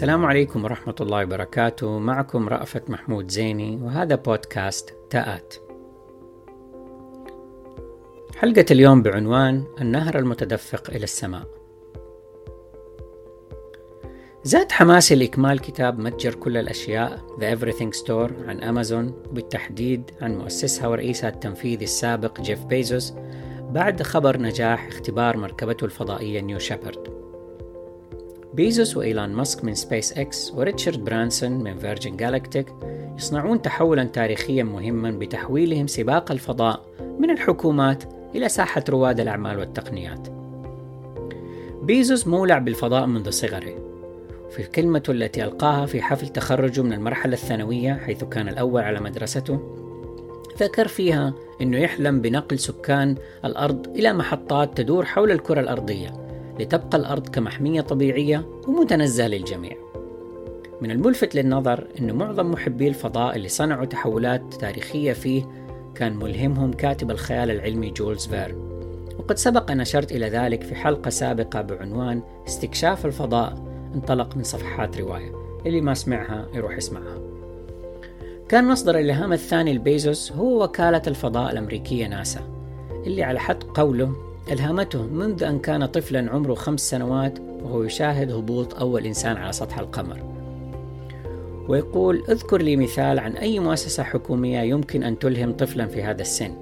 السلام عليكم ورحمة الله وبركاته. معكم رأفت محمود زيني وهذا بودكاست تاءات. حلقة اليوم بعنوان النهر المتدفق إلى السماء. زاد حماسي لإكمال كتاب متجر كل الأشياء The Everything Store عن أمازون وبالتحديد عن مؤسسها ورئيسها التنفيذي السابق جيف بيزوس بعد خبر نجاح اختبار مركبته الفضائية نيو شابرد بيزوس وإيلان ماسك من سبيس إكس وريتشارد برانسون من فيرجن جالكتيك يصنعون تحولا تاريخيا مهما بتحويلهم سباق الفضاء من الحكومات إلى ساحة رواد الأعمال والتقنيات. بيزوس مولع بالفضاء منذ صغره في كلمته التي ألقاها في حفل تخرجه من المرحلة الثانوية حيث كان الأول على مدرسته ذكر فيها أنه يحلم بنقل سكان الأرض إلى محطات تدور حول الكرة الأرضية لتبقى الأرض كمحمية طبيعية ومتنزهة للجميع. من الملفت للنظر أن معظم محبي الفضاء اللي صنعوا تحولات تاريخية فيه كان ملهمهم كاتب الخيال العلمي جولز فيرن. وقد سبق أن أشرت إلى ذلك في حلقة سابقة بعنوان استكشاف الفضاء انطلق من صفحات رواية. اللي ما سمعها يروح يسمعها. كان مصدر الإلهام الثاني لبيزوس هو وكالة الفضاء الأمريكية ناسا اللي على حد قوله ألهمته منذ أن كان طفلا عمره خمس سنوات وهو يشاهد هبوط أول إنسان على سطح القمر. ويقول أذكر لي مثال عن أي مؤسسة حكومية يمكن أن تلهم طفلا في هذا السن.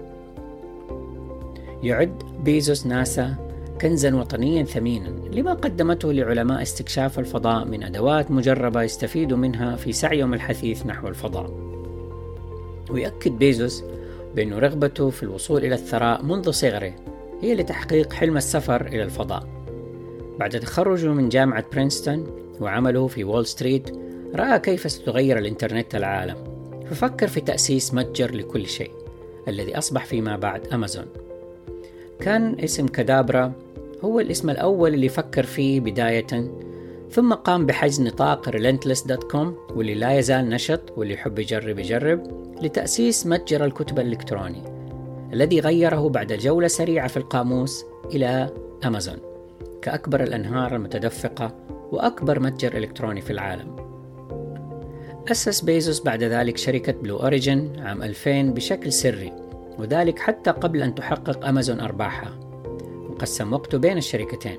يعد بيزوس ناسا كنزا وطنيا ثمينا لما قدمته لعلماء استكشاف الفضاء من أدوات مجربة يستفيدوا منها في سعيهم الحثيث نحو الفضاء. ويؤكد بيزوس بأن رغبته في الوصول إلى الثراء منذ صغره هي لتحقيق حلم السفر إلى الفضاء. بعد تخرجه من جامعة برينستون وعمله في وول ستريت رأى كيف ستغير الإنترنت العالم. ففكر في تأسيس متجر لكل شيء الذي أصبح فيما بعد أمازون كان اسم كدابرا هو الاسم الأول اللي فكر فيه بداية ثم قام بحجز نطاق relentless.com واللي لا يزال نشط واللي يحب يجرب يجرب لتأسيس متجر الكتب الإلكتروني. الذي غيره بعد جولة سريعة في القاموس إلى أمازون كأكبر الأنهار المتدفقة وأكبر متجر إلكتروني في العالم. أسس بيزوس بعد ذلك شركة بلو أوريجن عام 2000 بشكل سري وذلك حتى قبل أن تحقق أمازون أرباحها. وقسم وقته بين الشركتين.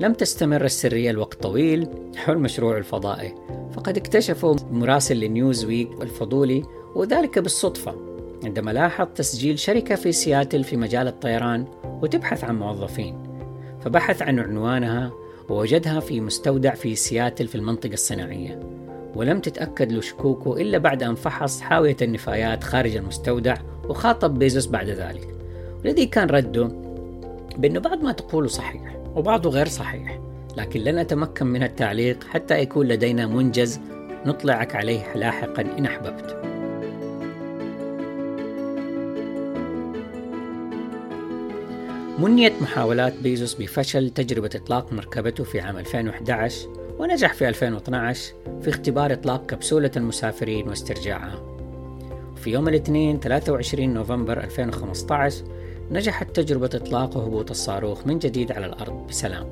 لم تستمر السرية الوقت طويل حول مشروع الفضائي فقد اكتشفوا مراسل لنيوز ويك الفضولي وذلك بالصدفة. عندما لاحظ تسجيل شركة في سياتل في مجال الطيران وتبحث عن موظفين فبحث عن عنوانها ووجدها في مستودع في سياتل في المنطقة الصناعية. ولم تتأكد له شكوكه إلا بعد أن فحص حاوية النفايات خارج المستودع وخاطب بيزوس بعد ذلك. الذي كان رده بأنه بعض ما تقوله صحيح وبعضه غير صحيح لكن لن أتمكن من التعليق حتى يكون لدينا منجز نطلعك عليه لاحقا إن أحببت. منيت محاولات بيزوس بفشل تجربة إطلاق مركبته في عام 2011 ونجح في 2012 في اختبار إطلاق كبسولة المسافرين واسترجاعها. في يوم الاثنين 23 نوفمبر 2015 نجحت تجربة إطلاق وهبوط الصاروخ من جديد على الأرض بسلام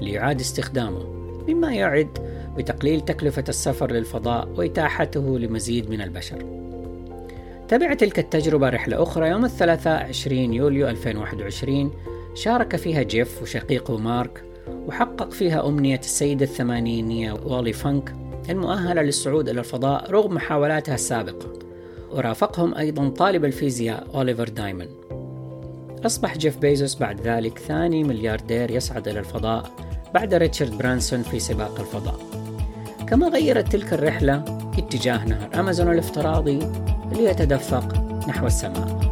ليعاد استخدامه مما يعد بتقليل تكلفة السفر للفضاء وإتاحته لمزيد من البشر. تبعت تلك التجربة رحلة أخرى يوم الثلاثاء 20 يوليو 2021 شارك فيها جيف وشقيقه مارك وحقق فيها أمنية السيدة الثمانينية والي فانك المؤهلة للصعود إلى الفضاء رغم محاولاتها السابقة. ورافقهم أيضا طالب الفيزياء أوليفر دايمون أصبح جيف بيزوس بعد ذلك ثاني ملياردير يصعد إلى الفضاء بعد ريتشارد برانسون في سباق الفضاء. كما غيرت تلك الرحلة اتجاه نهر أمازون الافتراضي ليتدفق نحو السماء.